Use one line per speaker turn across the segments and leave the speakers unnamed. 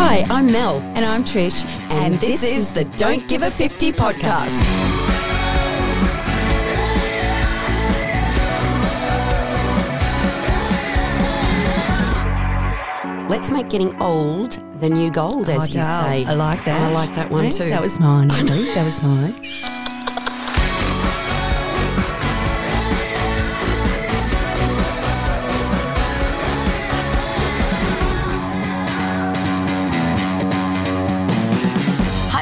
Hi, I'm Mel. And I'm Trish. And, and this, this is the Don't Give a 50 podcast. Let's make getting old the new gold, as oh, you say.
I like that.
I like that one too.
That was mine, That was mine.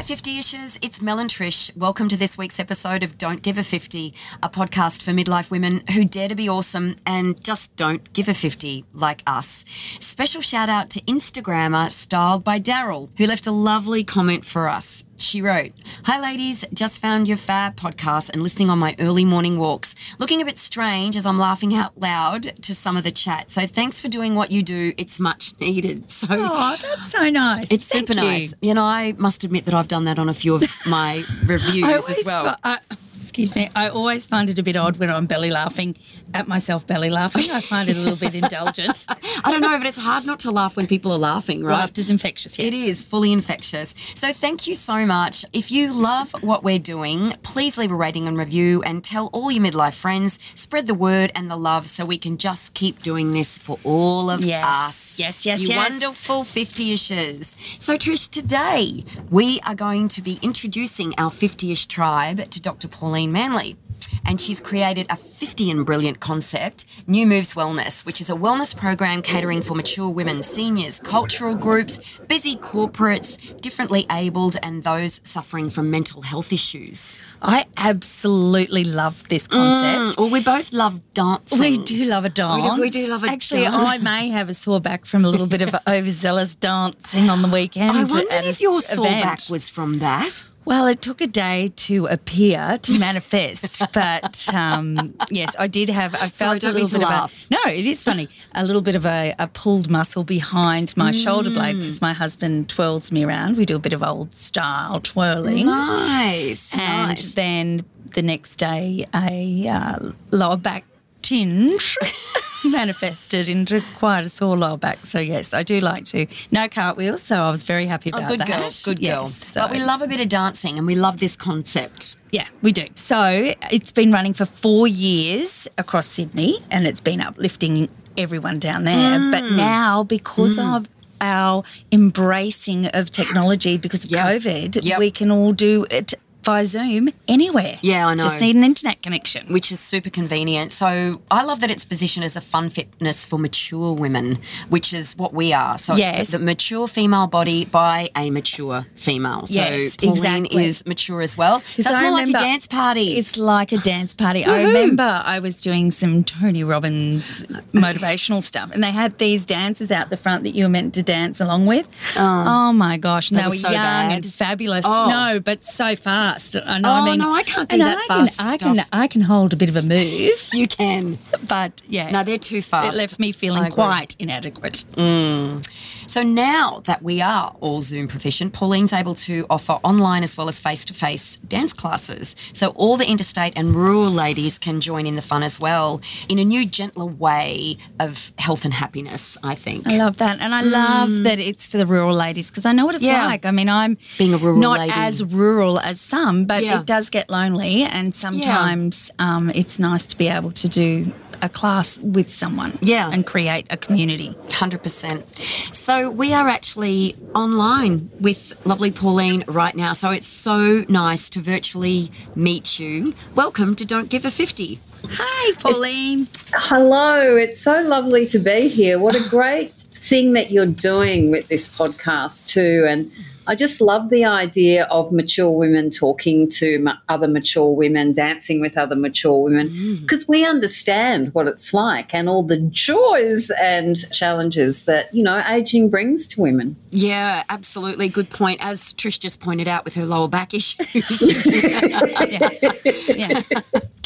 50 ishers. It's Mel and Trish. Welcome to this week's episode of Don't Give a 50, a podcast for midlife women who dare to be awesome and just don't give a 50 like us. Special shout out to Instagrammer Styled by Daryl, who left a lovely comment for us. She wrote, Hi ladies, just found your fab podcast and listening on my early morning walks. Looking a bit strange as I'm laughing out loud to some of the chat. So thanks for doing what you do. It's much needed. So
Oh, that's so nice.
It's
Thank
super
you.
nice. You know, I must admit that I've done that on a few of my reviews as well.
I, excuse me. I always find it a bit odd when I'm belly laughing at myself belly laughing. I find it a little bit indulgent.
I don't know, but it's hard not to laugh when people are laughing, right?
Laughter's infectious. Yeah.
It is fully infectious. So thank you so much. If you love what we're doing, please leave a rating and review and tell all your midlife friends. Spread the word and the love so we can just keep doing this for all of
yes.
us.
Yes, yes,
you
yes.
wonderful 50-ishers. So Trish, today we are going to be introducing our 50-ish tribe to Dr. Pauline Manley and she's created a 50 and brilliant concept, New Moves Wellness, which is a wellness program catering for mature women, seniors, cultural groups, busy corporates, differently abled, and those suffering from mental health issues.
I absolutely love this concept.
Mm, well, we both love dancing.
We do love a dance.
We do, we do love a
Actually,
dance.
I may have a sore back from a little bit of overzealous dancing on the weekend.
I wondered if your sore
event.
back was from that.
Well, it took a day to appear, to manifest, but um, yes, I did have. I felt
don't
a little bit
to
of
laugh.
a no. It is funny. A little bit of a, a pulled muscle behind my shoulder blade
Mm.
because my husband twirls me around. We do a bit of old style twirling,
Nice,
and
nice.
then the next day a uh, lower back tinge manifested into quite a sore lower back. So yes, I do like to no cartwheels. So I was very happy
Oh,
about
good
that.
girl, good girl.
Yes, so-
But we love a bit of dancing and we love this concept.
yeah, we do. So it's been running for four years across Sydney and it's been uplifting everyone down there. But
Mm.
now, because of our embracing of technology because of
Yeah.
COVID,
Yep.
we can all do it via Zoom anywhere.
Yeah, I know.
Just need an internet connection.
which is super convenient. So I love that it's positioned as a fun fitness for mature women, which is what we are. So
Yes.
it's the mature female body by a mature female. So
Yes,
Pauline
exactly.
is mature as well. It's
I
more like a dance party.
It's like a dance party. I remember I was doing some Tony Robbins motivational stuff, and they had these dancers out the front that you were meant to dance along with. Oh, oh my gosh! And
They
they,
were
were
so
young
bad.
and fabulous.
Oh.
No, but so fast. And
Oh,
I mean,
no, I can't do that
I
fast
Can, I
stuff.
can, I can hold a bit of a move,
You can.
but yeah,
No, they're too fast.
it left me feeling quite inadequate. Mm.
So now that we are all Zoom proficient, Pauline's able to offer online as well as face to face dance classes. So all the interstate and rural ladies can join in the fun as well in a new, gentler way of health and happiness, I think.
I love that, and I love that it's for the rural ladies because I know what it's
Mm. Yeah.
like. I mean, I'm
Being a rural
not
lady.
as rural as some, but
Yeah.
it does get lonely, and sometimes um, it's nice to be able to do a class with someone,
Yeah.
and create a community.
100%. So we are actually online with lovely Pauline right now. So it's so nice to virtually meet you. Welcome to Don't Give a 50.
Hi, Pauline.
Hello, it's so lovely to be here. What a great thing that you're doing with this podcast, too. And I just love the idea of mature women talking to other mature women, dancing with other mature women, mm. because we understand what it's like and all the joys and challenges that, you know, aging brings to women.
Yeah, absolutely. Good point. As Trish just pointed out with her lower back issues.
yeah.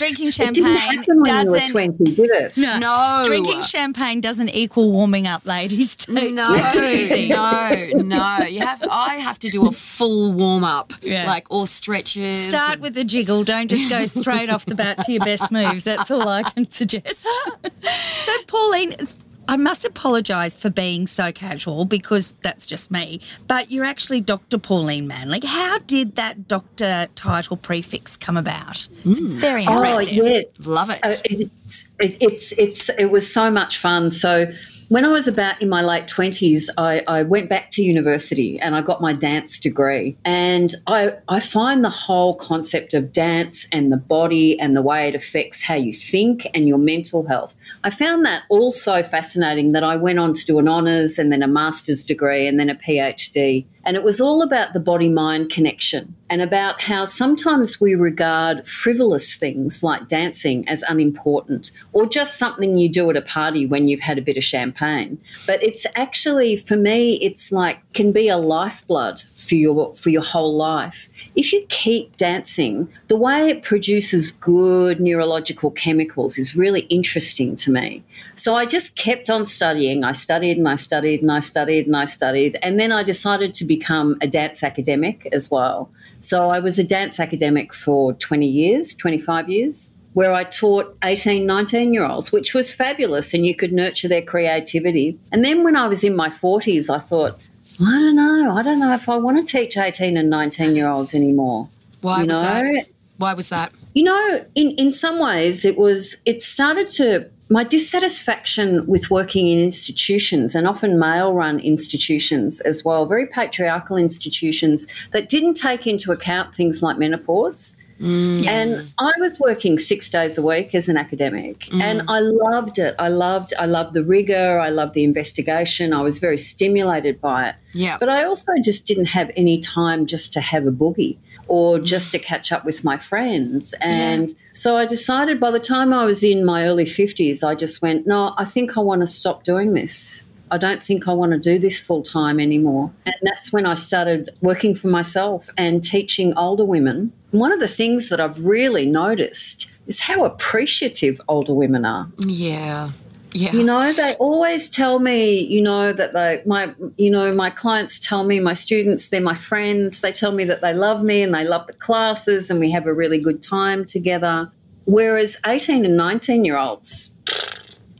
Drinking champagne
happen when you were
doesn't.
20, did it?
No.
No.
Drinking champagne doesn't equal warming up, ladies. Too,
No, no, no. You have. I have to do a full warm up,
Yeah.
like all stretches.
Start with the jiggle. Don't just go straight off the bat to your best moves. That's all I can suggest. so, Pauline, I must apologise for being so casual because that's just me. But you're actually Dr. Pauline Manley. How did that doctor title prefix come about? It's very
Oh,
impressive.
yeah.
Love it.
Uh, it's, it, it's it's it was so much fun. So when I was about in my late twenties, I, I went back to university and I got my dance degree. And I I find the whole concept of dance and the body and the way it affects how you think and your mental health. I found that all so fascinating that I went on to do an honours and then a master's degree and then a PhD. And it was all about the body mind connection and about how sometimes we regard frivolous things like dancing as unimportant or just something you do at a party when you've had a bit of champagne. But it's actually, for me, it's like can be a lifeblood for your for your whole life. If you keep dancing, the way it produces good neurological chemicals is really interesting to me. So I just kept on studying. I studied and I studied and I studied and I studied. And then I decided to become a dance academic as well. So I was a dance academic for 20 years, 25 years, where I taught 18, 19 year olds, which was fabulous and you could nurture their creativity. And then when I was in my 40s, I thought, I don't know. I don't know if I want to teach 18 and 19 year olds anymore.
Why
you
was that? Why was that?
You know, in, in some ways, it was, it started to, my dissatisfaction with working in institutions and often male run institutions as well, very patriarchal institutions that didn't take into account things like menopause. Mm. And I was working six days a week as an academic, mm. and I loved it. I loved, I loved the rigor. I loved the investigation. I was very stimulated by it.
Yeah.
But I also just didn't have any time just to have a boogie or just to catch up with my friends. And so I decided by the time I was in my early 50s, I just went, no, I think I want to stop doing this. I don't think I want to do this full time anymore. And that's when I started working for myself and teaching older women. One of the things that I've really noticed is how appreciative older women are.
Yeah. Yeah.
You know, they always tell me, you know, that they, my, you know, my clients tell me, my students, they're my friends. They tell me that they love me and they love the classes and we have a really good time together. Whereas 18 and 19 year olds,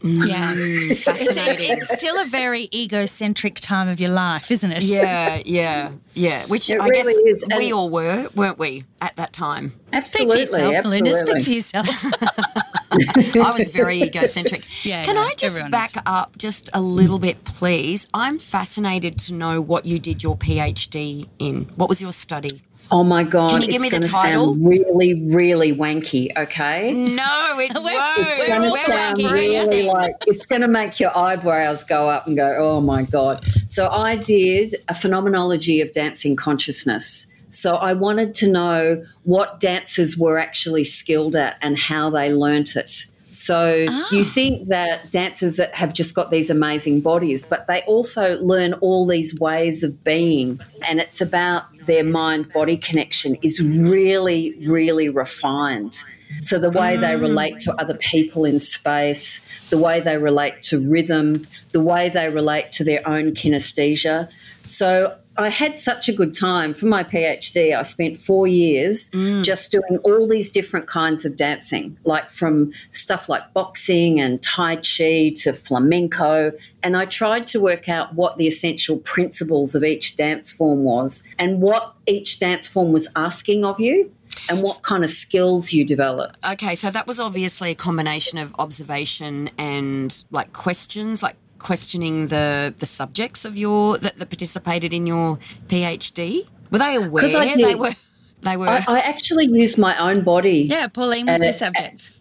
mm.
Yeah.
Fascinating.
It's still a very egocentric time of your life, isn't it?
yeah, yeah, yeah. Which
It
I guess
is,
we
and-
all were, weren't we, at that time?
Absolutely, Speak for
absolutely,
yourself, Melinda.
absolutely.
Speak for yourself.
I was very egocentric.
Yeah,
Can
no,
I just back
is.
up just a little bit, please? I'm fascinated to know what you did your PhD in. What was your study?
Oh my God.
Can you give me the title?
Sound really, really wanky, okay?
No, it won't.
It's going to sound
wanky,
really like it's going to make your eyebrows go up and go, oh my God. So I did a phenomenology of dancing consciousness. So I wanted to know what dancers were actually skilled at and how they learnt it. So you ah. think that dancers that have just got these amazing bodies, but they also learn all these ways of being. And it's about their mind body connection is really, really refined. So the way they mm. relate to other people in space, the way they relate to rhythm, the way they relate to their own kinesthesia. So I had such a good time for my PhD. I spent four years mm. just doing all these different kinds of dancing, like from stuff like boxing and Tai Chi to flamenco. And I tried to work out what the essential principles of each dance form was and what each dance form was asking of you and what kind of skills you developed.
Okay, so that was obviously a combination of observation and like questions, like questioning the the subjects of your that, that participated in your PhD. Were they aware
I
they were they were
I, I actually used my own body.
Yeah, Pauline was the
it-
subject.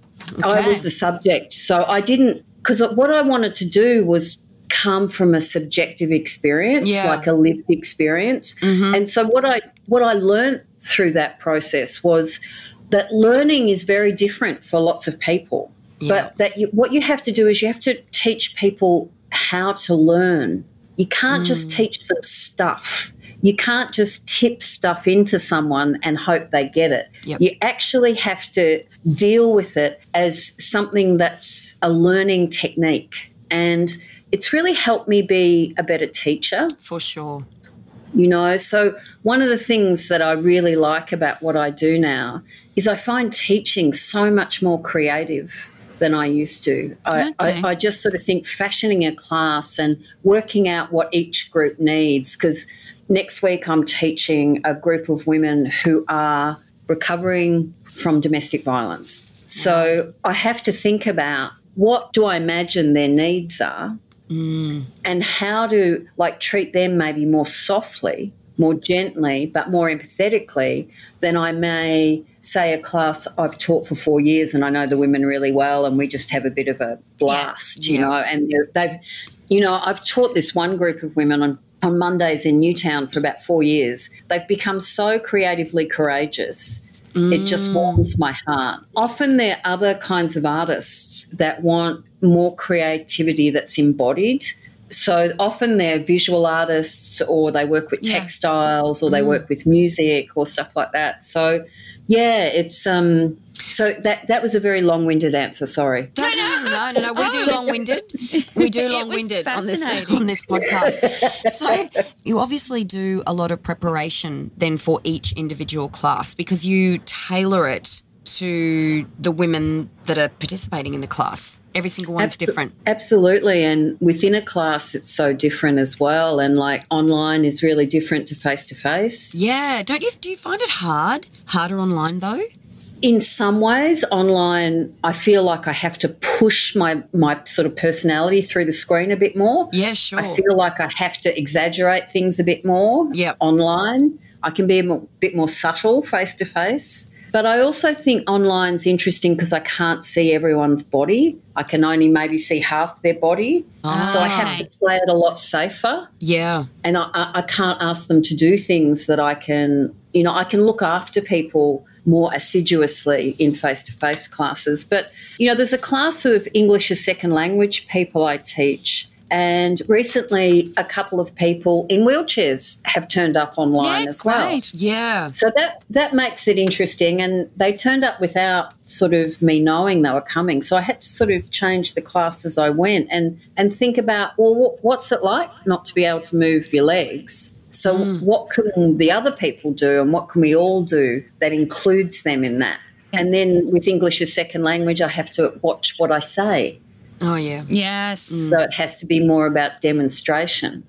I was the subject. So I didn't, because what I wanted to do was come from a subjective experience,
Yeah. Mm-hmm.
like a lived experience. And so what I what I learned through that process was that learning is very different for lots of people.
Yeah.
But that you, what you have to do is you have to teach people how to learn. You can't
Mm.
just teach them stuff. You can't just tip stuff into someone and hope they get it.
Yep.
You actually have to deal with it as something that's a learning technique. And it's really helped me be a better teacher
for sure.
you know so one of the things that i really like about what i do now is i find teaching so much more creative than i used to. I,
Okay.
I, I just sort of think fashioning a class and working out what each group needs because next week i'm teaching a group of women who are recovering from domestic violence. So i have to think about what do i imagine their needs are mm. and how to like treat them maybe more softly, more gently, but more empathetically than I may say a class I've taught for four years and I know the women really well and we just have a bit of a blast, you
Yeah.
know, and they've, you know, I've taught this one group of women on on Mondays in Newtown for about four years. They've become so creatively courageous. It just mm. warms my heart. Often there are other kinds of artists that want more creativity that's embodied. So often they're visual artists or they work with
Yeah.
textiles or they work with music or stuff like that. So yeah, it's um so that that was a very long-winded answer, sorry.
No, no, no, no, no. We do
Oh,
long winded. We do long winded on this on this podcast. So you obviously do a lot of preparation then for each individual class because you tailor it to the women that are participating in the class. Every single one's
Abso-
different.
Absolutely. And within a class, it's so different as well. And like online is really different to face to face.
Yeah. Don't you do you find it hard? Harder online though?
In some ways, online, I feel like I have to push my, my sort of personality through the screen a bit more.
Yeah, sure.
I feel like I have to exaggerate things a bit more
yeah
online. I can be a bit more subtle face to face. But I also think online's interesting because I can't see everyone's body. I can only maybe see half their body. So I have to ah. play it a lot safer.
yeah.
And I, I, I can't ask them to do things that I can, you know, I can look after people more assiduously in face to face classes. But, you know, there's a class of English as second language people I teach. And recently, a couple of people in wheelchairs have turned up online
Yeah,
as well.
great.
Yeah.
So that that makes it interesting, and they turned up without sort of me knowing they were coming. So I had to sort of change the class as I went, and and think about well, what's it like not to be able to move your legs? So hmm. what can the other people do, and what can we all do that includes them in that? And then with English as second language, I have to watch what I say.
Oh yeah.
Yes.
So it has to be more about demonstration.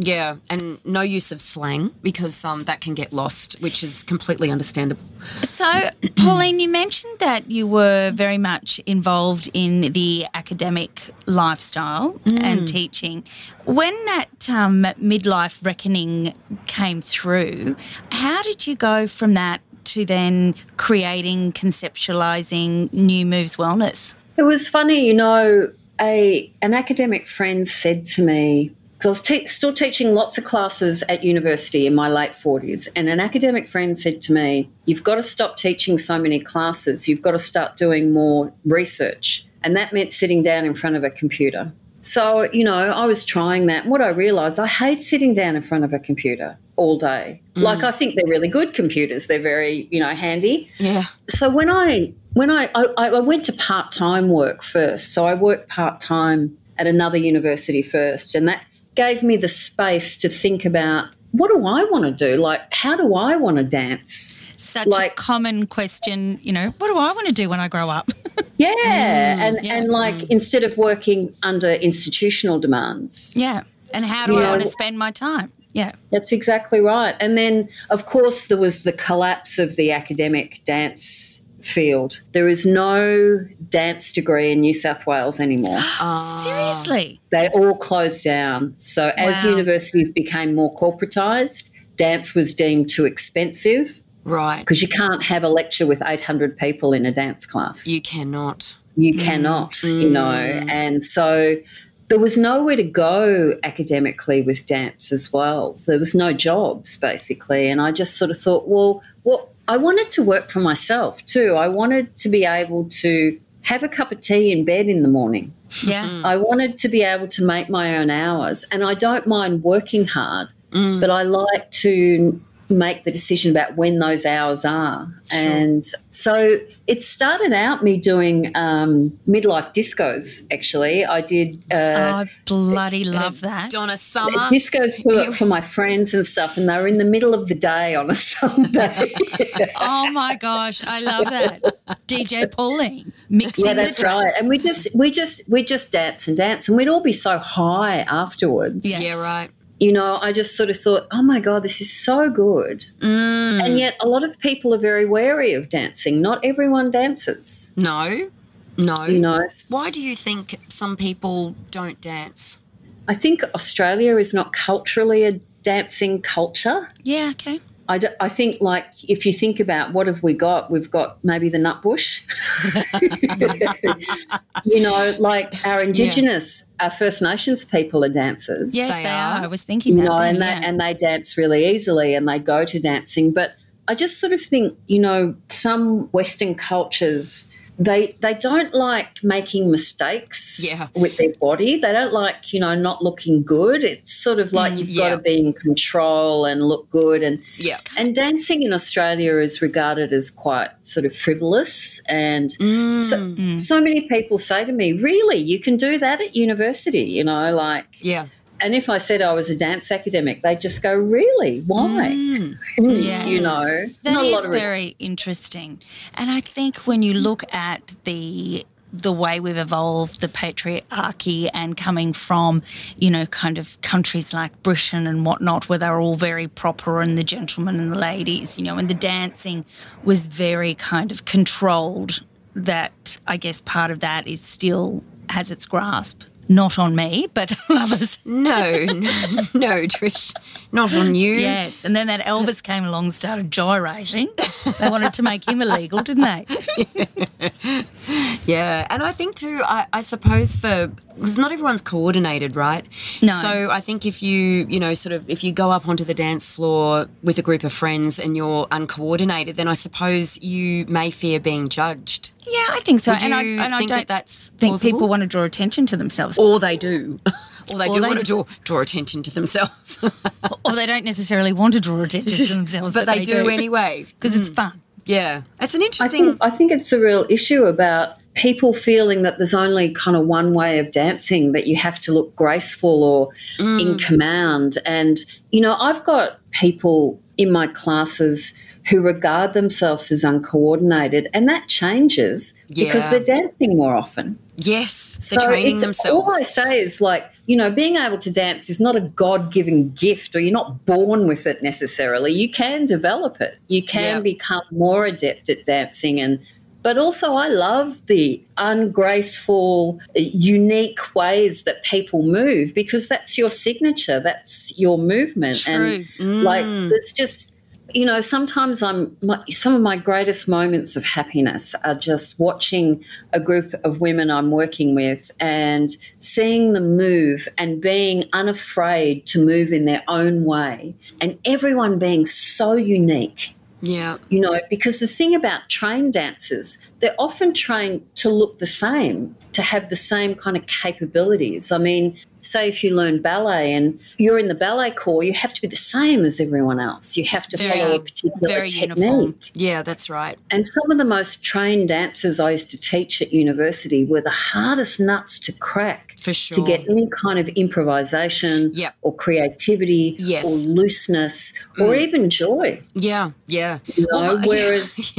Yeah. And no use of slang because um that can get lost, which is completely understandable.
So, Pauline, you mentioned that you were very much involved in the academic lifestyle and teaching. When that um, midlife reckoning came through, how did you go from that to then creating, conceptualizing New Moves Wellness?
It was funny, you know, a an academic friend said to me, because I was te- still teaching lots of classes at university in my late 40s. And an academic friend said to me, You've got to stop teaching so many classes. You've got to start doing more research. And that meant sitting down in front of a computer. So, you know, I was trying that. And What I realized, I hate sitting down in front of a computer all day. Mm. Like, I think they're really good computers, they're very, you know, handy.
Yeah.
So when I when I I, I went to part time work first, so I worked part time at another university first, and that gave me the space to think about what do I want to do? Like, how do I want to dance?
Such
Like-
a common question, you know, what do I want to do when I grow up?
Yeah, mm, and
yeah.
and like mm. instead of working under institutional demands,
yeah. And how do I want to spend my time? Yeah.
That's exactly right. And then, of course, there was the collapse of the academic dance field. There is no dance degree in New South Wales anymore. Ah.
Seriously.
they all closed down. So, as
Wow.
universities became more corporatized, dance was deemed too expensive
Right.
because you can't have a lecture with 800 people in a dance class.
You cannot.
you cannot, you know. Mm. And so there was nowhere to go academically with dance as well. So there was no jobs basically. And I just sort of thought, well, what I wanted to work for myself too. I wanted to be able to have a cup of tea in bed in the morning.
Yeah. Mm.
I wanted to be able to make my own hours. And I don't mind working hard, mm. but I like to make the decision about when those hours are. And so it started out me doing um, midlife discos, actually. I did uh,
I bloody love that.
Donna Summer.
discos for, for my friends and stuff, and they were in the middle of the day on a Sunday.
Oh my gosh, I love that. DJ Pauline mixing
yeah, that's
drums.
right. And we just we just we just dance and dance, and we'd all be so high afterwards.
Yes.
Yeah, right.
You know, I just sort of thought, oh my God, this is so good.
Mm.
And yet, a lot of people are very wary of dancing. Not everyone dances,
No. No.
you know.
Why do you think some people don't dance?
I think Australia is not culturally a dancing culture.
Yeah, okay.
I, d- I think, like, if you think about what have we got, we've got maybe the Nutbush. you know, like our Indigenous, our First Nations people are dancers.
Yes,
They
they,
are.
are. I was thinking
you
that.
know,
then,
and they and they dance really easily and they go to dancing. But I just sort of think, you know, some Western cultures they they don't like making mistakes
Yeah.
with their body. They don't like, you know, not looking good. It's sort of like mm, you've got to be in control and look good and
Yeah.
and dancing in Australia is regarded as quite sort of frivolous and so, mm. so many people say to me, "Really, you can do that at university?" You know, like
Yeah.
And if I said I was a dance academic, they'd just go, "Really? Why?" Mm.
Yes.
you know,
That
Not a
is
lot of res-
very interesting. And I think when you look at the the way we've evolved, the patriarchy, and coming from, you know, kind of countries like Britain and whatnot, where they're all very proper and the gentlemen and the ladies, you know, and the dancing was very kind of controlled. That I guess part of that is still has its grasp. Not on me, but on others.
No, no, no, Trish. Not on you.
Yes, and then that Elvis came along and started gyrating. They wanted to make him illegal, didn't they?
Yeah, and I think too. I, I suppose for because not everyone's coordinated, right?
No.
So I think if you you know sort of if you go up onto the dance floor with a group of friends and you're uncoordinated, then I suppose you may fear being judged,
Yeah, I think so.
Would
and I,
you
and I don't
that that's
think
plausible?
people want to draw attention to themselves,
or they do, or they
Or
do
they
want to draw draw attention to themselves,
or they don't necessarily want to draw attention to themselves,
but they, do, anyway.
because it's mm. fun.
Yeah, it's an
I
interesting.
think I think it's a real issue about people feeling that there's only kind of one way of dancing that you have to look graceful or mm. in command and you know I've got people in my classes who regard themselves as uncoordinated and that changes because they're dancing more often
yes, they're training
it's-
themselves.
All I say is like, you know, being able to dance is not a God given gift or you're not born with it necessarily. You can develop it. You can
Yeah.
become more adept at dancing and but also I love the ungraceful, unique ways that people move because that's your signature. That's your movement.
True.
And like mm. it's just you know, sometimes I'm my, some of my greatest moments of happiness are just watching a group of women I'm working with and seeing them move and being unafraid to move in their own way, and everyone being so unique.
Yeah.
You know, because the thing about trained dancers, they're often trained to look the same, to have the same kind of capabilities. I mean, say if you learn ballet and you're in the ballet corps, you have to be the same as everyone else. You have to
Very-
follow a particular
very
technique.
uniform.
Yeah, that's right.
And some of the most trained dancers I used to teach at university were the hardest nuts to crack
For sure.
to get any kind of improvisation
Yep.
or creativity
Yes. Mm.
or looseness or even joy.
Yeah, yeah.
You know,
Well,
whereas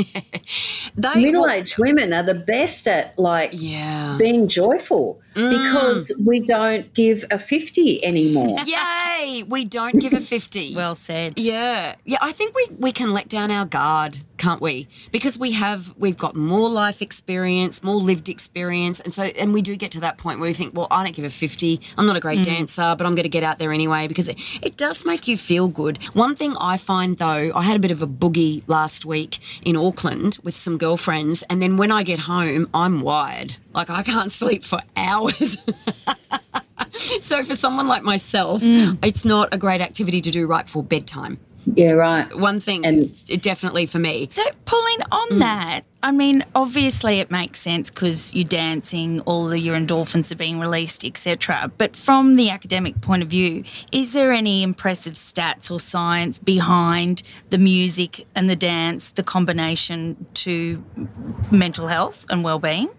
they
middle-aged women are the best at like
Yeah.
being joyful
Mm.
because we don't give a 50 anymore.
Yay! We don't give a 50.
Well said.
Yeah, yeah. I think we, we can let down our guard, can't we? Because we have we've got more life experience, more lived experience, and so and we do get to that point where we think, well, I don't give a fifty. I'm not a great dancer, but I'm going to get out there anyway because it, it does make you feel good. One thing I find though, I had a bit of a boogie last week in Auckland with some girlfriends, and then when I get home, I'm wired. Like I can't sleep for hours. So for someone like myself, it's not a great activity to do right before bedtime.
Yeah, right.
One thing,
And-
it definitely for me.
So, Pauline, on
Mm.
that, I mean, obviously it makes sense because you're dancing, all of your endorphins are being released, etc. But from the academic point of view, is there any impressive stats or science behind the music and the dance, the combination to mental health and well-being?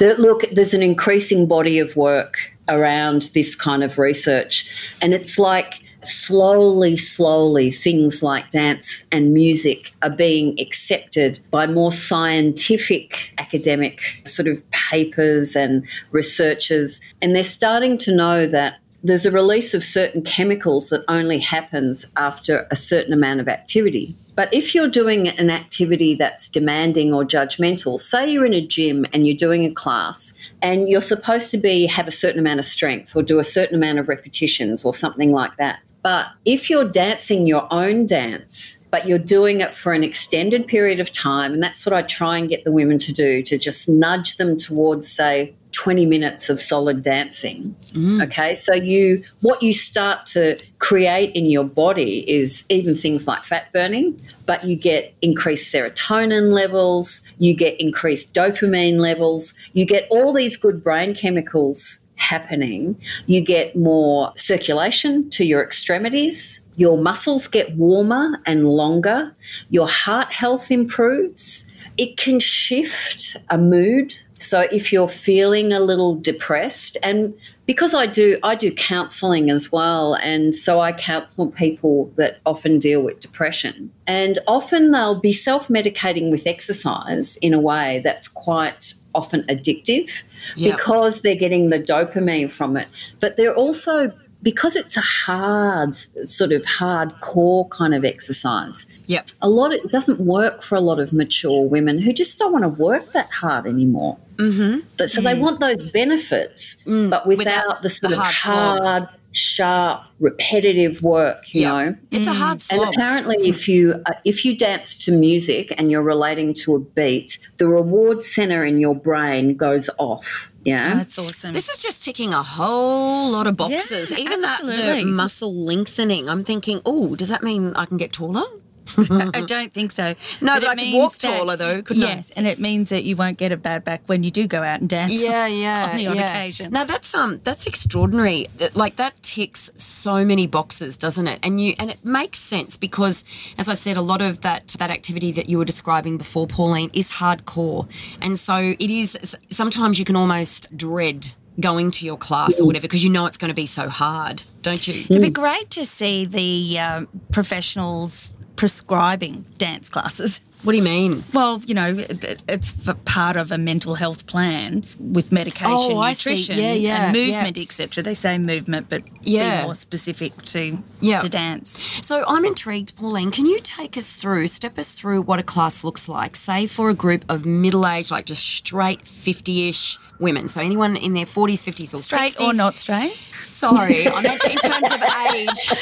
Look, there's an increasing body of work around this kind of research, and it's like slowly, slowly, things like dance and music are being accepted by more scientific academic sort of papers and researchers, and they're starting to know that. There's a release of certain chemicals that only happens after a certain amount of activity. But if you're doing an activity that's demanding or judgmental, say you're in a gym and you're doing a class and you're supposed to be have a certain amount of strength or do a certain amount of repetitions or something like that. But if you're dancing your own dance, but you're doing it for an extended period of time, and that's what I try and get the women to do to just nudge them towards, say, 20 minutes of solid dancing. Mm. Okay, so you what you start to create in your body is even things like fat burning, but you get increased serotonin levels, you get increased dopamine levels, you get all these good brain chemicals happening. You get more circulation to your extremities. Your muscles get warmer and longer. Your heart health improves. It can shift a mood so if you're feeling a little depressed and because I do I do counseling as well and so I counsel people that often deal with depression and often they'll be self-medicating with exercise in a way that's quite often addictive
Yeah.
because they're getting the dopamine from it but they're also because it's a hard sort of hardcore kind of exercise
Yep.
a lot it doesn't work for a lot of mature women who just don't want to work that hard anymore. Mm-hmm. So they want those benefits, but without,
Without
the sort
the
of
hard
hard, sharp, repetitive work. You know.
It's a hard Slog.
And
slog.
apparently, if you uh, if you dance to music and you're relating to a beat, the reward center in your brain goes off. Yeah.
That's awesome.
This is just ticking a whole lot of boxes.
Yeah,
Even that the muscle lengthening. I'm thinking, oh, does that mean I can get taller?
I don't think so.
No, but
it
I could
means
walk
that-
taller though, couldn't I?
yes, and it means that you won't get a bad back when you do go out and dance.
Yeah, yeah,
on the odd
yeah.
occasion.
Now that's um that's extraordinary. Like that ticks so many boxes, doesn't it? And you and it makes sense because, as I said, a lot of that that activity that you were describing before, Pauline, is hardcore, and so it is. Sometimes you can almost dread going to your class or whatever because you know it's going to be so hard, don't you?
It'd be great to see the um, professionals prescribing dance classes.
What do you mean?
Well, you know, it, it's part of a mental health plan with medication,
Oh,
nutrition,
Yeah, yeah,
and
yeah.
movement, etc. They say movement, but
Yeah.
be more specific to
Yeah.
to dance.
So I'm intrigued, Pauline. Can you take us through, step us through what a class looks like? Say for a group of middle aged, like just straight 50 ish women. So anyone in their 40s, 50s, or
Straight
60s.
or not straight?
Sorry, I meant in terms of age.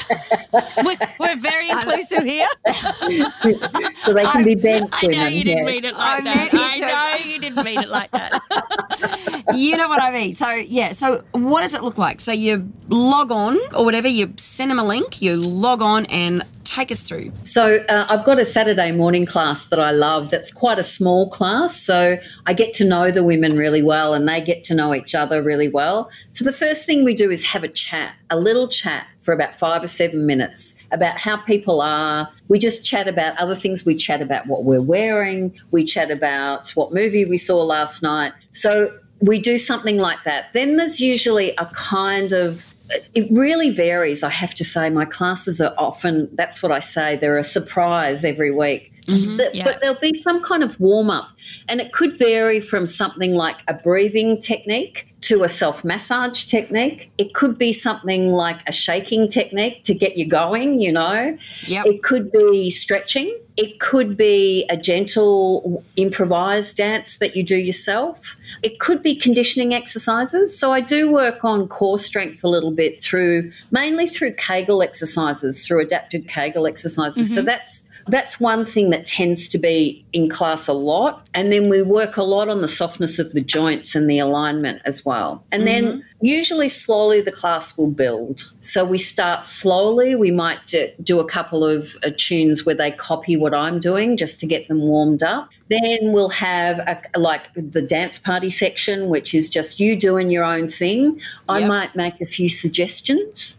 We're, we're very um, inclusive here.
So they can be bent
I know
women.
you didn't
yeah.
mean it like
meant
that.
you
I
to.
know you didn't mean it like that.
you know what I mean. So yeah. So what does it look like? So you log on or whatever. You send them a link. You log on and take us through.
So uh, I've got a Saturday morning class that I love. That's quite a small class, so I get to know the women really well, and they get to know each other really well. So the first thing we do is have a chat, a little chat for about five or seven minutes about how people are. We just chat about other things. We chat about what we're wearing. We chat about what movie we saw last night. So we do something like that. Then there's usually a kind of it really varies, I have to say. My classes are often, that's what I say, they're a surprise every week. Mm-hmm. But,
Yeah.
but there'll be some kind of warm up, and it could vary from something like a breathing technique to a self massage technique. It could be something like a shaking technique to get you going, you know.
Yep.
It could be stretching. It could be a gentle improvised dance that you do yourself. It could be conditioning exercises. So I do work on core strength a little bit through mainly through Kegel exercises, through adapted Kegel exercises. So mm-hmm. that's that's one thing that tends to be in class a lot. And then we work a lot on the softness of the joints and the alignment as well. And then usually slowly the class will build. So we start slowly. We might do, do a couple of uh, tunes where they copy what I'm doing just to get them warmed up. Then we'll have a, like the dance party section, which is just you doing your own thing. I
Yep.
might make a few suggestions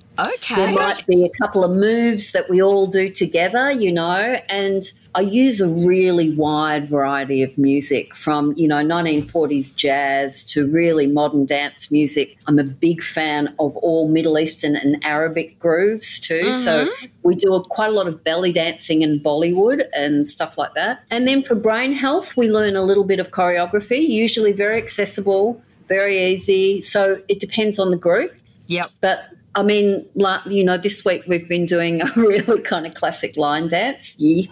there might be a couple of moves that we all do together, you know, and I use a really wide variety of music from, you know, 1940s jazz to really modern dance music. I'm a big fan of all Middle Eastern and Arabic grooves too. So mm-hmm. we do a, quite a lot of belly dancing and Bollywood and stuff like that. And then for brain health, we learn a little bit of choreography, usually very accessible, very easy. So it depends on the group.
Yep.
But I mean, like, you know, this week we've been doing a really kind of classic line dance. Yeehaw.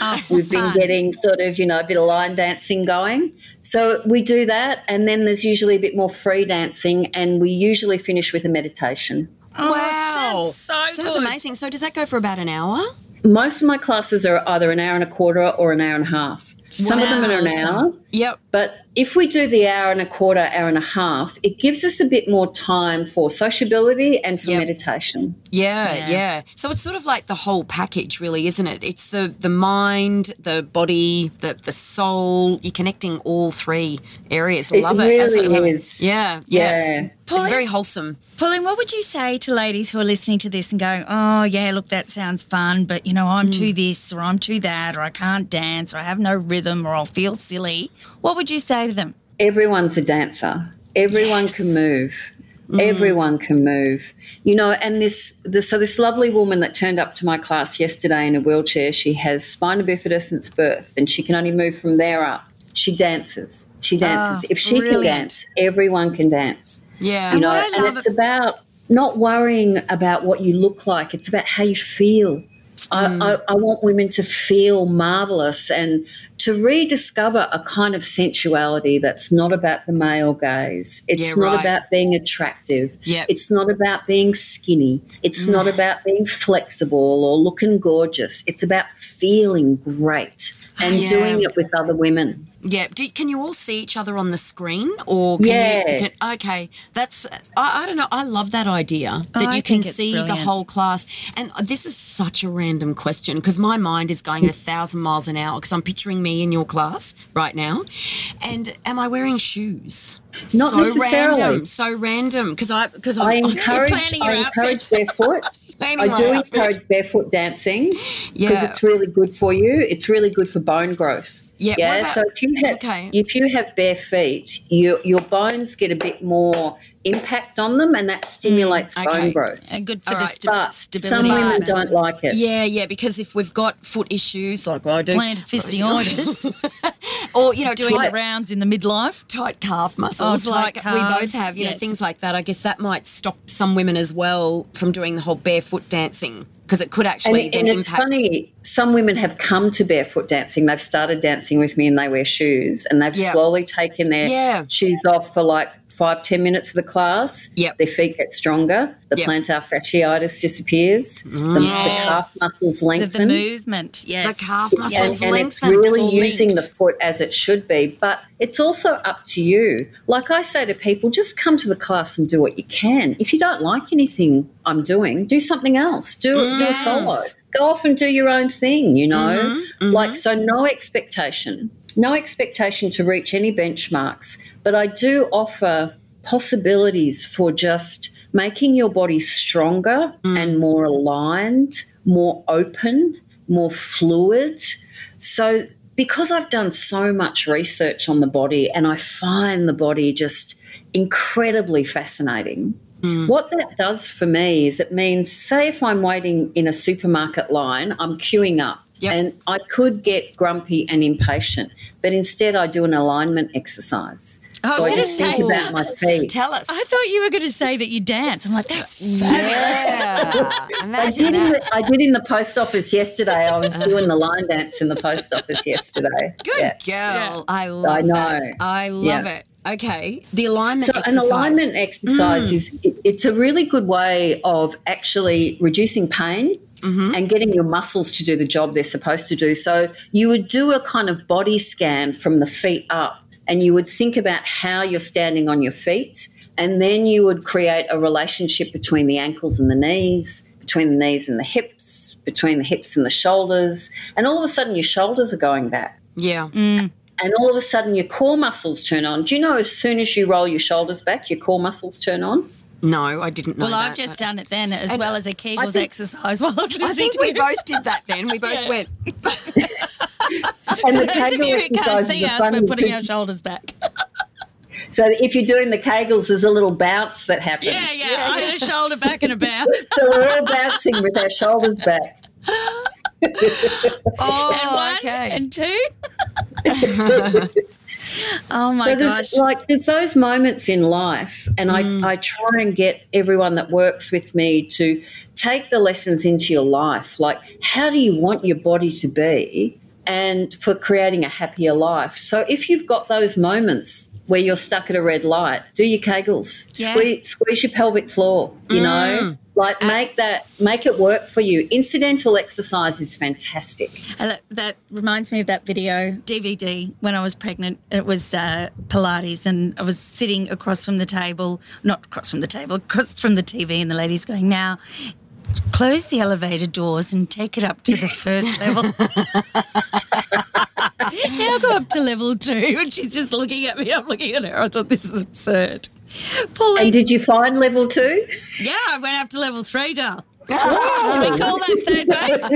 Oh, we've been
fun.
getting sort of, you know, a bit of line dancing going. So we do that. And then there's usually a bit more free dancing. And we usually finish with a meditation.
Oh,
Wow.
sounds so
Sounds
good.
amazing. So does that go for about an hour?
Most of my classes are either an hour and a quarter or an hour and a half. Some of them are an
Sounds
hour.
Yep.
But if we do the hour and a quarter, hour and a half, it gives us a bit more time for sociability and for
Yep.
meditation.
Yeah,
Yeah.
yeah, So it's sort of like the whole package, really, isn't it? It's the the mind, the body, the the soul. You're connecting all three areas. I
It
love it. Absolutely
really
it.
is.
Yeah, yeah.
Yeah.
It's
Pauline?
very wholesome.
Pauline, what would you say to ladies who are listening to this and going, oh, yeah, look, that sounds fun, but, you know, I'm hmm. too this or I'm too that or I can't dance or I have no rhythm or I'll feel silly? What would you say to them?
everyone's a dancer. Everyone can move. Hmm. Everyone can move. You know, and this, this so this lovely woman that turned up to my class yesterday in a wheelchair, she has spina bifida since birth and she can only move from there up. She dances. She dances. Ah, if she can dance, everyone can dance.
Yeah.
You know,
what
and
love
it's about not worrying about what you look like. It's about how you feel. I, hmm. I, I want women to feel marvelous and to rediscover a kind of sensuality that's not about the male gaze. It's
Yeah,
not
right.
about being attractive.
Yep.
It's not about being skinny. It's not mm. about being flexible or looking gorgeous. It's about feeling great and
Yeah.
doing it with other women.
Yeah. Do, can you all see each other on the screen, or can
Yeah.
you? Can, okay, that's. I, I don't know. I love that idea that
I
you can see the whole class. And this is such a random question because my mind is going a thousand miles an hour because I'm picturing me in your class right now. And am I wearing shoes?
Not
so
necessarily.
random, so random because I because
I
I'm
encourage, I encourage barefoot. I do encourage barefoot dancing because
Yeah.
it's really good for you. It's really good for bone growth.
Yeah,
Yeah.
about-
So if you have
Okay.
if you have bare feet, your your bones get a bit more impact on them, and that stimulates
Mm, okay.
bone growth.
And good for
All
the
right.
sta-
But
stability.
some women
of
don't like it.
Yeah, yeah, because if we've got foot issues like I do,
plantar fasciitis,
or you know,
doing
tight,
the rounds in the midlife.
tight calf muscles,
Oh, tight
like we both have, you know, things like that. I guess that might stop some women as well from doing the whole barefoot dancing because it could actually
and, and it's
impact.
funny some women have come to barefoot dancing they've started dancing with me and they wear shoes and they've
Yeah.
slowly taken their
Yeah.
shoes off for like five ten minutes of the class
Yep.
their feet get stronger the
Yep.
plantar fasciitis disappears the, the mm.
Yes.
calf muscles
So
lengthen
the movement, yes.
The calf
Yeah.
muscles
and, and it's really
all
using
linked.
the foot as it should be. But it's also up to you. Like I say to people, just come to the class and do what you can. If you don't like anything I'm doing, do something else. Do do a solo. Go off and do your own thing. You know, mm-hmm. Mm-hmm. like so. No expectation. No expectation to reach any benchmarks. But I do offer possibilities for just making your body stronger mm. and more aligned, more open, more fluid. So, because I've done so much research on the body and I find the body just incredibly fascinating, mm. what that does for me is it means, say, if I'm waiting in a supermarket line, I'm queuing up.
Yep.
And I could get grumpy and impatient, but instead I do an alignment exercise.
I was
so I
gonna
just think
say-
about my feet.
Tell us.
I thought you were going to say that you dance. I'm like, that's fabulous.
yeah.
I did, in
that.
the, I did in the post office yesterday. I was doing the line dance in the post office yesterday.
Good
Yeah.
girl. I love
I know.
that. I love
Yeah.
it. Okay. The alignment
So
exercise.
an alignment exercise mm. is it, it's a really good way of actually reducing pain mm-hmm. and getting your muscles to do the job they're supposed to do. So you would do a kind of body scan from the feet up and you would think about how you're standing on your feet and then you would create a relationship between the ankles and the knees, between the knees and the hips, between the hips and the shoulders, and all of a sudden your shoulders are going back
Yeah. Mm.
and all of a sudden your core muscles turn on. Do you know as soon as you roll your shoulders back, your core muscles turn on?
No, I didn't know
Well,
that.
I've just
but-
done it then, as
And
well as a Kegels
think-
exercise while I was listening
I think
to
we
you.
both did that then. We both
Yeah.
went.
And the
Those of
Kegel
you who can't see us, we're putting our shoulders back.
So if you're doing the Kegels, there's a little bounce that happens.
Yeah, yeah. I had a shoulder back and a bounce.
So we're all bouncing with our shoulders back.
Oh,
and oh, one
okay.
and two. oh my
so
gosh.
like there's those moments in life, and
Mm.
I, I try and get everyone that works with me to take the lessons into your life. Like, how do you want your body to be, and for creating a happier life? So if you've got those moments where you're stuck at a red light, do your Kegels,
Yeah.
squeeze, squeeze your pelvic floor. You know, like make that make it work for you. Incidental exercise is fantastic.
And that reminds me of that video DVD when I was pregnant. It was uh, Pilates, and I was sitting across from the table, not across from the table, across from the TV, and the lady's going, "Now, close the elevator doors and take it up to the first level." now go up to level two, and she's just looking at me. I'm looking at her. I thought this is absurd. Pauline,
And did you find level two?
yeah, I went up to level three, Dal. Do we call that third base?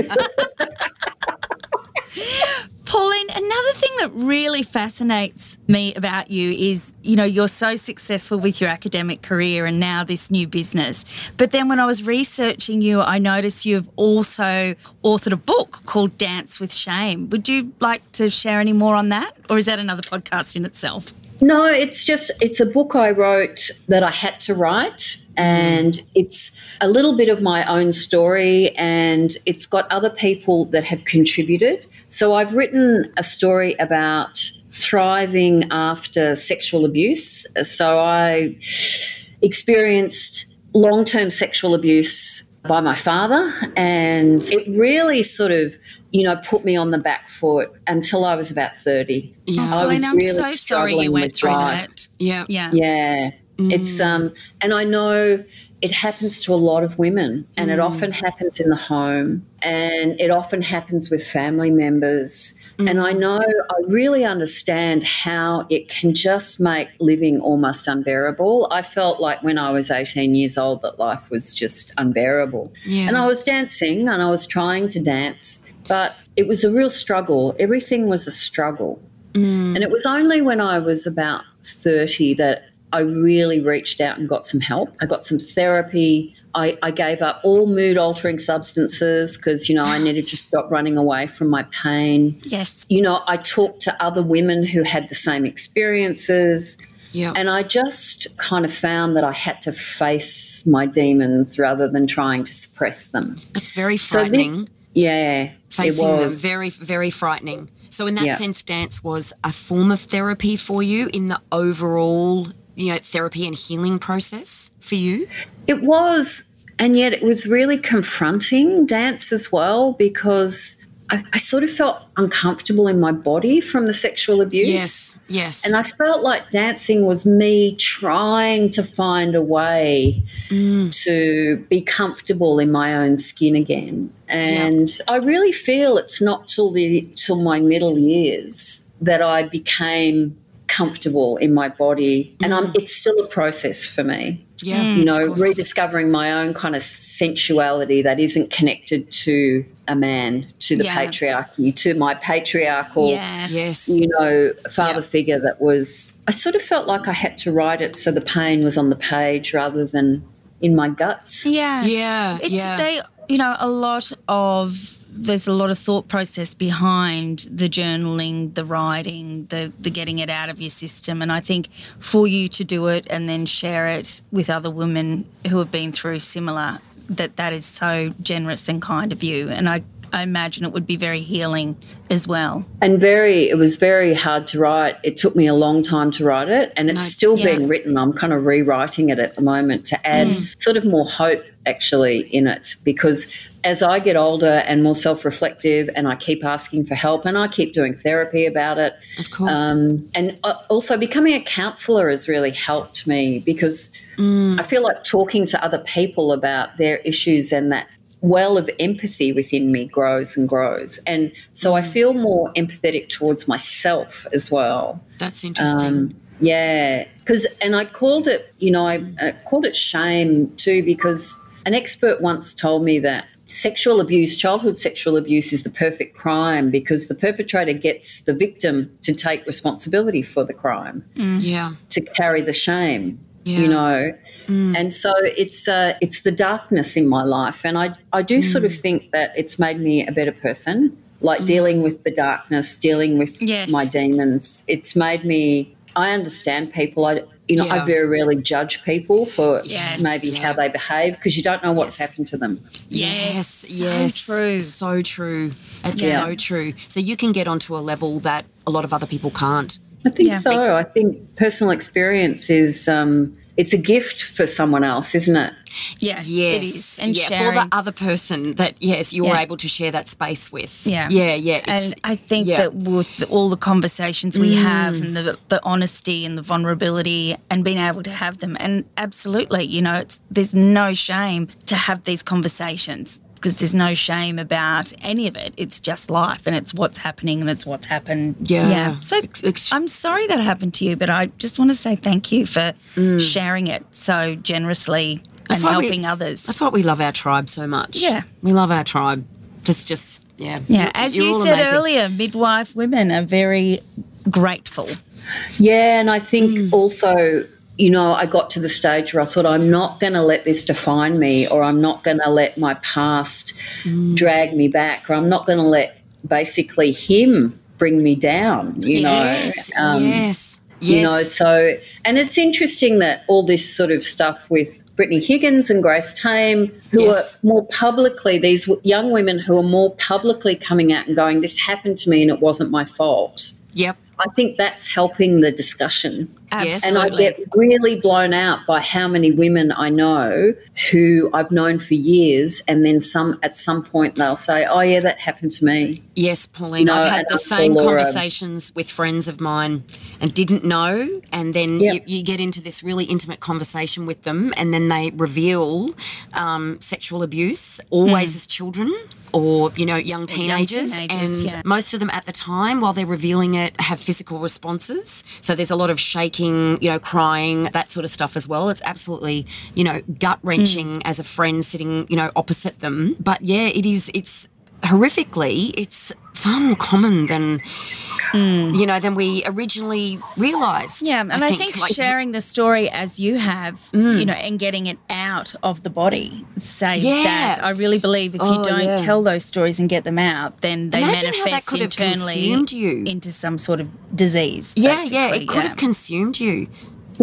Pauline, another thing that really fascinates me about you is, you know, you're so successful with your academic career and now this new business. But then when I was researching you, I noticed you've also authored a book called Dance with Shame. Would you like to share any more on that? Or is that another podcast in itself?
No, it's just it's a book I wrote that I had to write and it's a little bit of my own story and it's got other people that have contributed. So I've written a story about thriving after sexual abuse. So I experienced long-term sexual abuse by my father and it really sort of you know put me on the back foot until I was about 30.
Yeah.
I was
Pauline, I'm
really
so sorry
struggling
you went
with
through
drive.
that.
Yeah.
Yeah.
Yeah. It's um and I know it happens to a lot of women and it often happens in the home and it often happens with family members and I mm-hmm. know I really understand how it can just make living almost unbearable. I felt like when I was 18 years old that life was just unbearable.
Yeah.
And I was dancing and I was trying to dance, but it was a real struggle. Everything was a struggle. Mm. And it was only when I was about 30 that I really reached out and got some help. I got some therapy. I, I gave up all mood altering substances because, you know, I needed to stop running away from my pain.
Yes.
You know, I talked to other women who had the same experiences.
Yeah.
And I just kind of found that I had to face my demons rather than trying to suppress them.
That's very
So
frightening.
this, yeah,
facing them very very frightening so in that
Yeah.
sense dance was a form of therapy for you in the overall you know therapy and healing process for you
It was, and yet it was really confronting dance as well because I, I sort of felt uncomfortable in my body from the sexual abuse.
yes yes
And I felt like dancing was me trying to find a way mm. to be comfortable in my own skin again. And I really feel it's not till the till my middle years that I became comfortable in my body. And I'm, mm. it's still a process for me
yeah
you know, rediscovering my own kind of sensuality that isn't connected to a man, to the
Yeah.
patriarchy, to my patriarchal,
Yes.
yes
you know, father
Yeah.
figure that was. I sort of felt like I had to write it so the pain was on the page rather than in my guts.
Yeah.
Yeah,
It's
yeah.
they you know, a lot of there's a lot of thought process behind the journaling, the writing, the the getting it out of your system. And I think for you to do it and then share it with other women who have been through similar, that that is so generous and kind of you. And I, I imagine it would be very healing as well.
And very, it was very hard to write. It took me a long time to write it, and it's
No,
still
yeah.
being written. I'm kind of rewriting it at the moment to add mm. sort of more hope actually in it. Because as I get older and more self reflective, and I keep asking for help, and I keep doing therapy about it,
of course.
um, and uh, also becoming a counselor has really helped me because I feel like talking to other people about their issues and that well of empathy within me grows and grows. And so I feel more empathetic towards myself as well.
that's interesting.
Um, yeah, because and I called it, you know, I uh, called it shame too because an expert once told me that sexual abuse, childhood sexual abuse, is the perfect crime because the perpetrator gets the victim to take responsibility for the crime, mm.
yeah
to carry the shame.
Yeah.
You know, mm. and so it's uh, it's the darkness in my life, and I I do mm. sort of think that it's made me a better person. Like dealing with the darkness, dealing with
Yes.
my demons. It's made me. I understand people. I you know
Yeah.
I very rarely judge people for
Yes.
maybe
Yeah.
how they behave because you don't know what's
Yes.
happened to them.
Yes,
so
yes.
true.
So true. It's
Yeah.
so true. So you can get onto a level that a lot of other people can't.
I think
Yeah.
so. I think personal experience is um, it's a gift for someone else, isn't it?
Yes,
Yes.
it is. And
yeah,
sharing.
for the other person that, yes, you're
Yeah.
able to share that space with.
Yeah.
Yeah, yeah. it's-
And I think
yeah.
that with all the conversations we mm. have and the, the honesty and the vulnerability and being able to have them, and absolutely, you know, it's, there's no shame to have these conversations because there's no shame about any of it. It's just life and it's what's happening and it's what's happened.
Yeah. yeah.
So
Ex- ex-
I'm sorry that happened to you, but I just want to say thank you for sharing it so generously
That's
and
why we-
helping others.
That's why we love our tribe so much.
Yeah.
We love our tribe. It's just, yeah.
yeah,
You're-
as
you're
you said
amazing.
earlier, midwife women are very grateful.
Yeah, and I think
Mm.
also, you know, I got to the stage where I thought, I'm not going to let this define me, or I'm not going to let my past
Mm.
drag me back, or I'm not going to let basically him bring me down, you
Yes,
know. Um,
yes.
You
yes.
know, so, and it's interesting that all this sort of stuff with Brittany Higgins and Grace Tame, who
Yes.
are more publicly, these young women who are more publicly coming out and going, This happened to me and it wasn't my fault.
Yep.
I think that's helping the discussion.
Yes.
And I get really blown out by how many women I know who I've known for years, and then some at some point they'll say, "Oh yeah, that happened to me."
Yes, Pauline.
No,
I've had the same conversations with friends of mine and didn't know. And then
Yeah.
you, you get into this really intimate conversation with them, and then they reveal um, sexual abuse, always as children or, you know, young teenagers.
teenagers,
and
yeah.
most of them at the time, while they're revealing it, have physical responses. So there's a lot of shaking, you know, crying, that sort of stuff as well. It's absolutely, you know, gut wrenching mm. as a friend sitting, you know, opposite them. But yeah, it is, it's horrifically, it's far more common than, mm. you know, than we originally realised.
Yeah, and I think,
like-
sharing the story as you have, mm. you know, and getting it out of the body saves
Yeah.
that. I really believe if you
Oh,
don't
yeah.
tell those stories and get them out, then they
Imagine
manifest internally
consumed you.
into some sort of disease.
Yeah, yeah, it could have consumed you.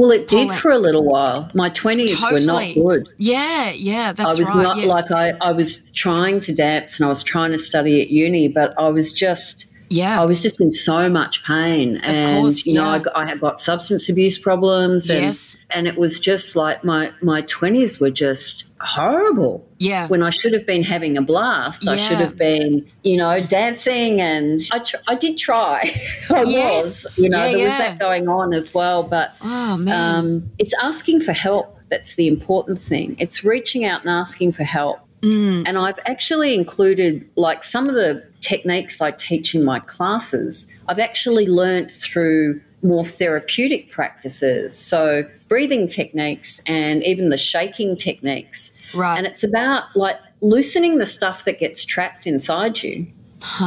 Well, it did for a little while. My 20s were not good.
Yeah, yeah, that's right.
I was
right.
not
yeah.
like I, I was trying to dance and I was trying to study at uni, but I was just
yeah.
I was just in so much pain, and
course,
you know. I, got- I had got substance abuse problems, and
Yes.
and it was just like my my twenties were just horrible.
Yeah.
when I should have been having a blast, I should have been, you know, dancing, and I tr- I did try. I
Yes.
was, you know,
Yeah,
there was that going on as well, but
oh man.
um, it's asking for help that's the important thing. It's reaching out and asking for help.
Mm.
And I've actually included like some of the techniques I teach in my classes, I've actually learnt through more therapeutic practices. So, breathing techniques and even the shaking techniques.
Right.
And it's about like loosening the stuff that gets trapped inside you.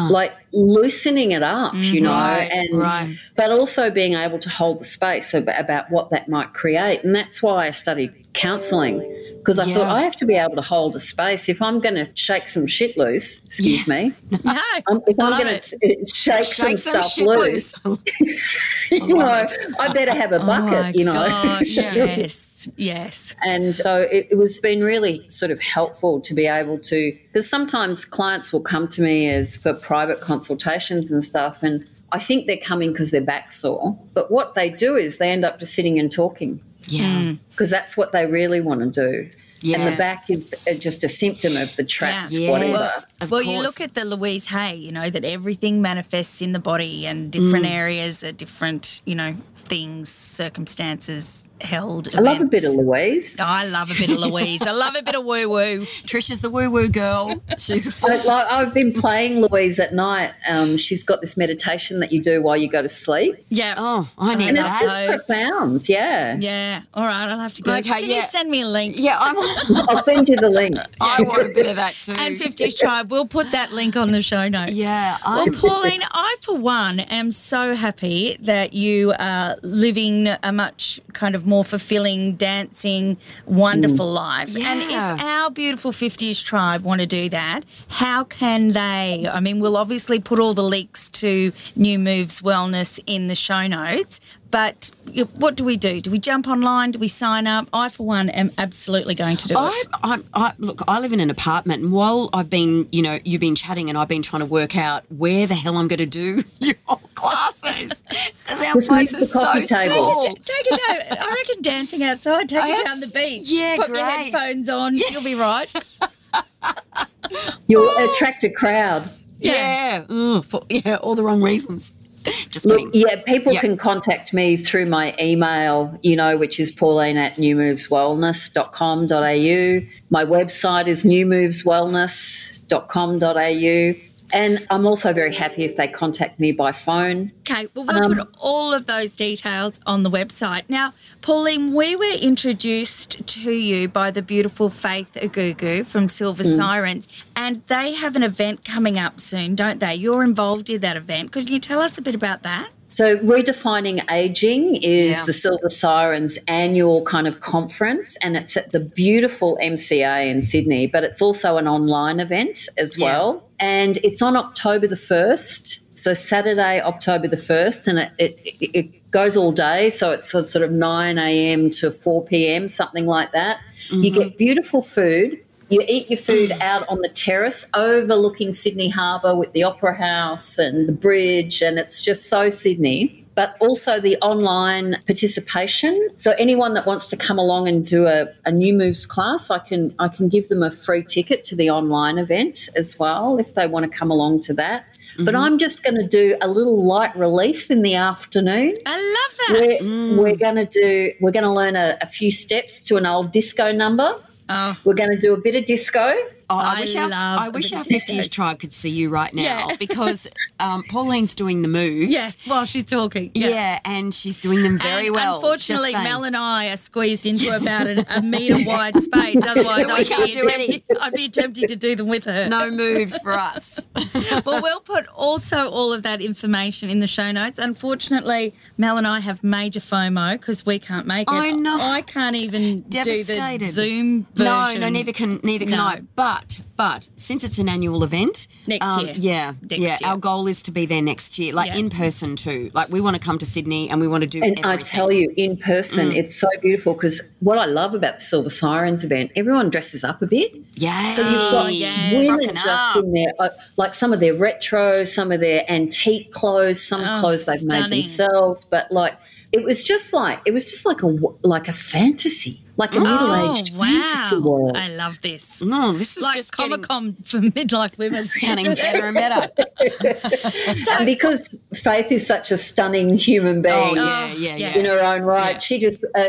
Like loosening it up, you know,
Right,
and
right.
but also being able to hold the space about what that might create. And that's why I studied counselling because I
Yeah.
thought I have to be able to hold a space. If I'm going to shake some shit loose, excuse me,
No.
um, if I'm going to shake, some,
some
stuff loose,
loose.
you know, I better have a
Oh
bucket, you know.
gosh, yes, yes.
And so it, it was been really sort of helpful to be able to, because sometimes clients will come to me as for private consultations and stuff, and I think they're coming because their back's sore. But what they do is they end up just sitting and talking
yeah.
because that's what they really want to do.
Yeah.
And the back is uh, just a symptom of the trapped
Yeah.
whatever.
Yes. Of
well, you look at the Louise Hay, you know, that everything manifests in the body and different areas are different, you know, things, circumstances held.
I love a bit of. Louise.
I love a bit of Louise. I love a bit of woo woo.
Trisha's the woo woo girl. She's a
I, like, I've been playing Louise at night. Um, she's got this meditation that you do while you go to sleep.
Yeah.
Oh, I need
And it's
that.
just profound. Yeah.
Yeah. All right. I'll have to go.
Okay,
Can you send me a link?
Yeah, I'm,
I'll send you the link.
I want a bit of that too.
And 50s Tribe. We'll put that link on the show notes.
Yeah,
Well, Pauline, I, for one, am so happy that you are living a much kind of more fulfilling, dancing, wonderful life. And if our beautiful 50s tribe want to do that, how can they? I mean, we'll obviously put all the links to New Moves Wellness in the show notes. But you know, what do we do? Do we jump online? Do we sign up? I, for one, am absolutely going to do
I,
it.
I, I, look, I live in an apartment, and while I've been, you know, you've been chatting, and I've been trying to work out where the hell I'm going to do your classes. Because our
Just
place
move the
is so
table.
small.
Take it down. I reckon dancing outside, take
I
it
have-
down the beach.
yeah,
Put your headphones on, you'll be right.
You'll attract a crowd.
Yeah, Ugh, for, yeah, all the wrong reasons. Just
Look,
kidding.
yeah, people
Yeah.
can contact me through my email, you know, which is pauline at newmoveswellness.com.au. My website is newmoveswellness.com.au. And I'm also very happy if they contact me by phone.
Okay, well, we'll put um, all of those details on the website. Now, Pauline, we were introduced to you by the beautiful Faith Agugu from Silver mm. Sirens, and they have an event coming up soon, don't they? You're involved in that event. Could you tell us a bit about that?
So, Redefining Aging is
Yeah.
the Silver Sirens annual kind of conference, and it's at the beautiful MCA in Sydney, but it's also an online event as
Yeah.
well. And it's on October the 1st, so Saturday, October the 1st, and it, it, it, it goes all day. So, it's sort of 9 a.m. to 4 p.m., something like that. You mm-hmm. get beautiful food. You eat your food out on the terrace overlooking Sydney Harbour with the Opera House and the bridge, and it's just so Sydney. But also the online participation. So anyone that wants to come along and do a, a new moves class, I can I can give them a free ticket to the online event as well if they want to come along to that. But mm-hmm. I'm just going to do a little light relief in the afternoon.
I love that.
We're, mm. we're going to do. We're going to learn a, a few steps to an old disco number.
Oh.
We're going to do a bit of disco.
Oh, I,
I
wish our, I wish our 50s tribe could see you right now
Yeah.
because um, Pauline's doing the moves.
Yeah, while she's talking.
Yeah. and she's doing them very
And
well.
Unfortunately. Mel and I are squeezed into about an, a metre wide space. Otherwise,
So
I'd,
can't
be
any.
I'd be attempting to do them with her.
no moves for us.
well, we'll put also all of that information in the show notes. Unfortunately, Mel and I have major FOMO because we can't make it.
I know.
I can't even do the Zoom version.
No, no, neither can neither can
No.
I. But But but since it's an annual event,
Next
um,
year.
yeah,
Next
yeah,
year.
our goal is to be there next year, like
Yeah.
in person too. Like we want to come to Sydney and we want to do.
And I tell you, in person,
Mm.
it's so beautiful because what I love about the Silver Sirens event, everyone dresses up a bit.
yeah,
So you've got
yes.
women
Rocking
just
up.
in their, uh, like some of their retro, some of their antique clothes, some
Oh,
clothes they've
stunning.
made themselves. But like, it was just like it was just like a like a fantasy, like a middle aged
Oh, wow.
fantasy world.
I love this.
No, this is
Like
just
Comic
getting,
Con for midlife women.
getting better and better.
and because Faith is such a stunning human being,
Oh yeah, yeah,
yes.
yeah.
in her own right.
Yeah.
She just uh,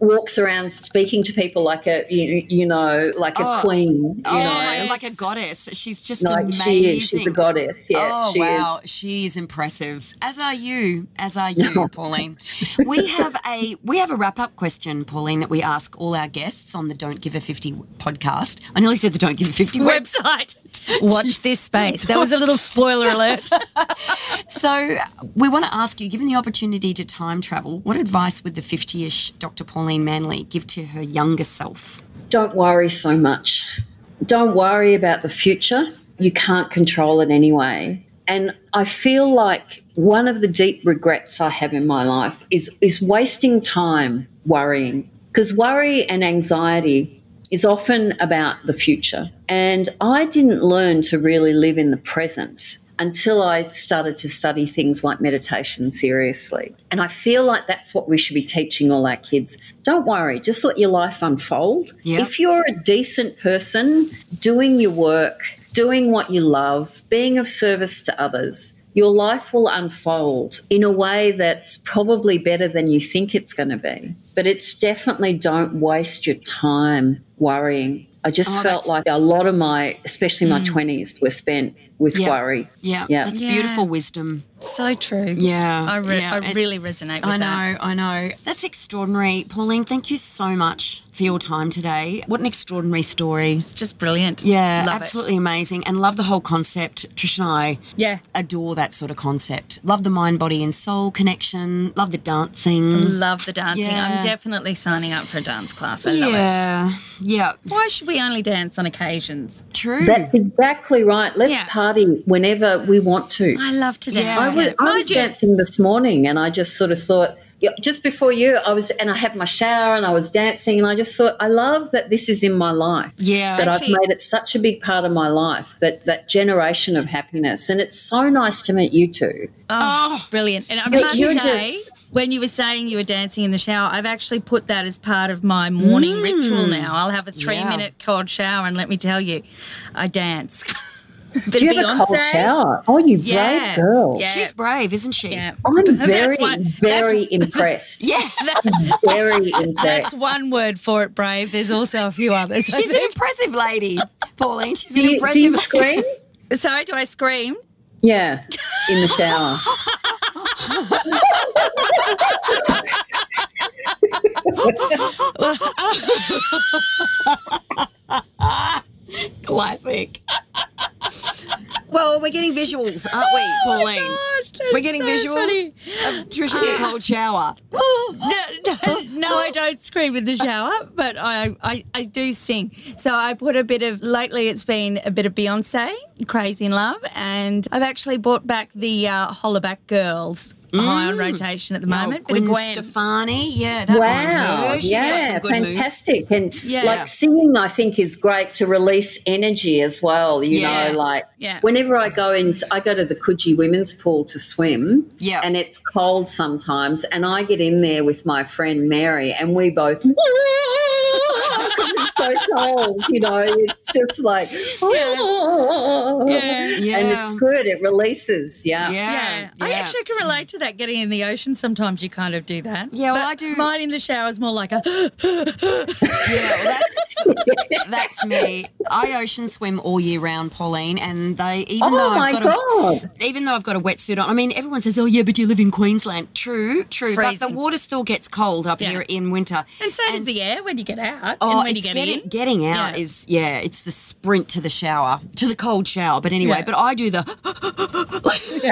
walks around speaking to people like a you, you know like a
Oh.
queen. You
Oh,
know,
like a goddess. She's just
like
amazing.
she is. She's a goddess. Yeah,
oh
she is.
wow, she is impressive. As are you. As are you, Pauline. We have a we have a wrap up question, Pauline, that we ask all our guests on the Don't Give a Fifty podcast. I nearly said the Don't Give a Fifty website.
Website. Watch this space. That was a little spoiler alert.
So we want to ask you, given the opportunity to time travel, what advice would the fifty-ish Dr. Pauline Manley give to her younger self?
don't worry so much. Don't worry about the future. You can't control it anyway. And I feel like one of the deep regrets I have in my life is, is wasting time worrying. Because worry and anxiety is often about the future. And I didn't learn to really live in the present until I started to study things like meditation seriously. And I feel like that's what we should be teaching all our kids. Don't worry, just let your life unfold.
Yeah.
If you're a decent person, doing your work, doing what you love, being of service to others, your life will unfold in a way that's probably better than you think it's going to be. But it's definitely don't waste your time worrying. I just
Oh,
felt like a lot of my, especially my mm. 20s, were spent with
Yeah.
worry.
Yeah,
Yeah.
that's
Yeah.
beautiful wisdom.
so true.
Yeah,
I, re-
yeah,
I
it's-
really resonate with that.
I know,
that.
I know. That's extraordinary. Pauline, thank you so much for your time today. What an extraordinary story.
It's just brilliant.
Yeah,
Love it.
absolutely amazing. And love the whole concept. Trish and I
Yeah.
adore that sort of concept. Love the mind, body, and soul connection. Love the dancing.
Love the dancing.
Yeah.
I'm definitely signing up for a dance class. I love it.
yeah, yeah,
Why should we only dance on occasions?
true.
That's exactly right. Let's
Yeah.
Party whenever we want to.
I love to
Yeah.
dance.
I was, I was dancing this morning and I just sort of thought, yeah, just before you, I was, and I had my shower and I was dancing and I just thought, I love that this is in my life.
Yeah.
That
Actually-
I've made it such a big part of my life, that, that generation of happiness. And it's so nice to meet you two.
Oh, oh. it's brilliant. And I
But
must
you're
say, when you were saying you were dancing in the shower, I've actually put that as part of my morning ritual mm. now. I'll have a three
Yeah.
minute cold shower, and let me tell you, I dance.
Do you have a cold shower? Oh, you
Yeah.
brave girl.
Yeah.
She's brave, isn't she?
Yeah.
I'm
That's
very,
one-
very impressed.
Yeah.
Very
That's one word for it, brave. There's also a few others. I
She's an impressive lady, Pauline. She's
Do
an
you, do
impressive
you
lady.
scream?
Sorry, do I scream?
Yeah, in the shower.
Classic. well, we're getting visuals, aren't we, Pauline?
Oh that's
we're getting
so
visuals
funny.
of Trisha in a cold shower.
no, no, no, I don't scream in the shower, but I, I, I do sing. So I put a bit of, lately it's been a bit of Beyonce, Crazy in Love, and I've actually brought back the uh, Hollaback Girls high on mm. rotation at the moment.
Oh,
bit of
Gwen,
Gwen.
Stefani, yeah,
Wow.
her. She's
yeah,
got some good moves.
fantastic. And
Yeah.
like singing, I think is great to release energy as well. You
Yeah.
know, like
Yeah.
whenever I go into, I go to the Coogee Women's Pool to swim.
Yeah.
And it's cold sometimes. And I get in there with my friend Mary and we both, it's so cold, you know, it's just like, oh.
Yeah.
Yeah.
and it's good. It releases. Yeah.
Yeah,
Yeah. I actually can relate to that. Getting in the ocean, sometimes you kind of do that.
Yeah, well,
But
I do-
Mine in the shower is more like a.
Yeah, well, that's that's me. I ocean swim all year round, Pauline, and they even
Oh
though I've got
God.
a even though I've got a wetsuit on. I mean, everyone says, "Oh yeah, but you live in Queensland." True, true, but the water still gets cold up
Yeah.
here in winter.
And so does the air when you get out
Oh,
and when you get
getting,
in.
getting out
Yeah.
is yeah, it's the sprint to the shower, to the cold shower, but anyway,
Yeah.
but I do the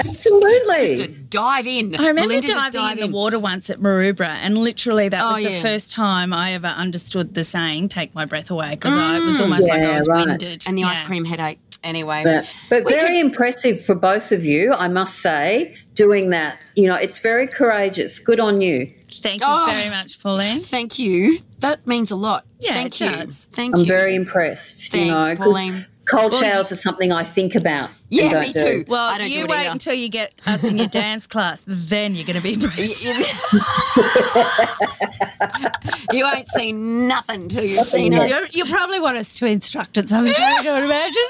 Absolutely.
Just to dive in.
I remember
Melinda just
diving
dive
in the water once at Maroubra, and literally that
Oh,
was the first time I ever understood the saying "take my breath away" because I was mm. almost like I
Yeah,
was
right.
winded.
and the ice
Yeah.
cream headache. Anyway,
But, but very impressive for both of you, I must say, doing that. You know, it's very courageous. Good on you.
Thank you
Oh.
very much, Pauline.
thank you. That means a lot.
Yeah,
thank
it
you.
does.
Thank
I'm
you.
very impressed. you
Thanks, Pauline.
Cold
Well,
showers are something I think about. And
Yeah,
don't
me
do.
too.
Well,
I don't
you
do it
wait
either.
until you get us in your dance class, then you're going to be impressed.
you ain't seen nothing till you've seen it.
You you probably want us to instruct at some stage, I would imagine.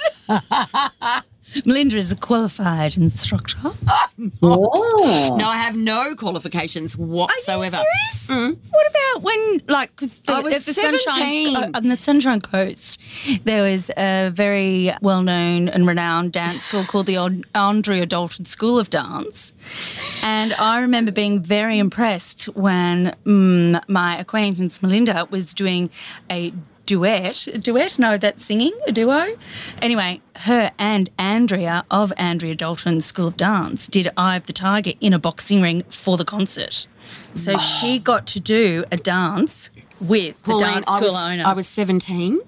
Melinda is a qualified instructor.
Oh.
No, I have no qualifications whatsoever.
Are you serious? What about when, like, because
I was
at the
17.
Sunshine, uh, on the Sunshine Coast, there was a very well-known and renowned dance school called the An- Andrea Dalton School of Dance, and I remember being very impressed when mm, my acquaintance Melinda was doing a duet. A duet? No, that's singing. A duo. Anyway, her and Andrea of Andrea Dalton School of Dance did Eye of the Tiger in a boxing ring for the concert. So she got to do a dance with the
Pauline,
dance
I
school
was,
owner.
I was 17.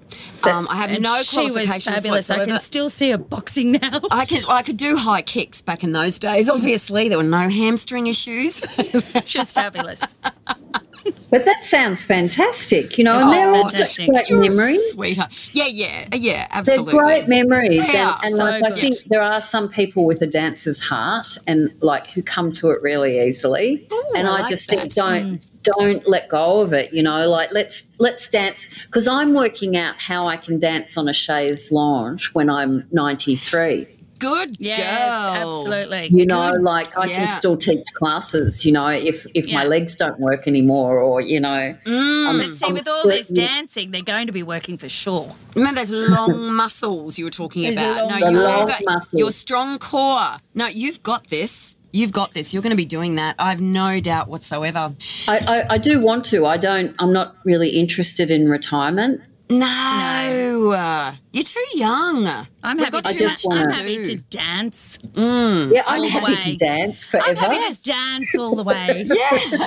Um, I have no
she was
qualifications
fabulous. I can still see her boxing now.
I can I could do high kicks back in those days. Obviously, there were no hamstring issues.
she was fabulous.
But that sounds fantastic, you know, and
Oh,
they're all
fantastic.
great
You're
memories.
sweetheart. Yeah, yeah, uh, yeah,
They're great memories,
They
and, and
So
like, I think there are some people with a dancer's heart, and like who come to it really easily. and
I
I,
like
just
that.
think don't mm. don't let go of it. You know, like let's let's dance because I'm working out how I can dance on a chaise lounge when I'm 93.
Good
Yes,
girl.
absolutely.
You know, like I
Yeah.
can still teach classes. You know, if if my legs don't work anymore, or you know, mm. I'm,
But see,
I'm
with all this dancing, they're going to be working for sure.
Remember those long muscles you were talking about?
long-
no,
The
you've
long
got
muscles.
your strong core. No, you've got this. You've got this. You're going to be doing that. I have no doubt whatsoever.
I, I, I do want to. I don't. I'm not really interested in retirement.
No, Uh, you're too young.
I'm
We've
happy,
got
to,
too
just
much
I'm
wanna-
happy to dance.
Yeah, I'm
All the
happy
way.
to dance
I'm
forever.
happy to dance all the way.
Yeah.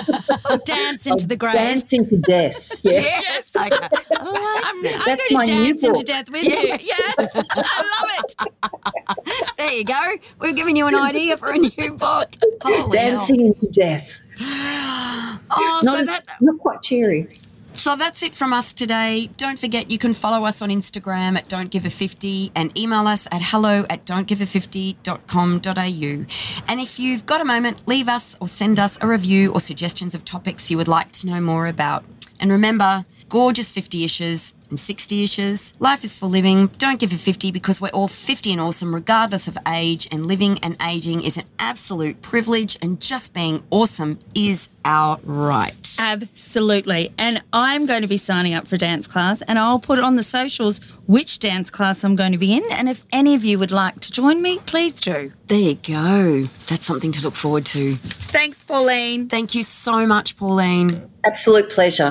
I'll dance into the grave.
Dancing to death. Yes.
yes. Okay. I like
I'm. I'm
That's
going
my
to dance into death with you. Yes, I love it.
There you go. We've given you an idea for a new book. Holy
Dancing into death.
Oh,
Not,
so
as-
that
not quite cheery.
So that's it from us today. Don't forget you can follow us on Instagram at Don't Give a 50 and email us at hello at don'tgive50.com.au. And if you've got a moment, leave us or send us a review or suggestions of topics you would like to know more about. And remember, gorgeous 50 issues and 60 issues. Life is for living. Don't give a 50 because we're all 50 and awesome, regardless of age. And living and aging is an absolute privilege, and just being awesome is our right.
Absolutely. And I'm going to be signing up for dance class and I'll put it on the socials which dance class I'm going to be in. And if any of you would like to join me, please do.
There you go. That's something to look forward to.
Thanks, Pauline.
Thank you so much, Pauline.
Absolute pleasure.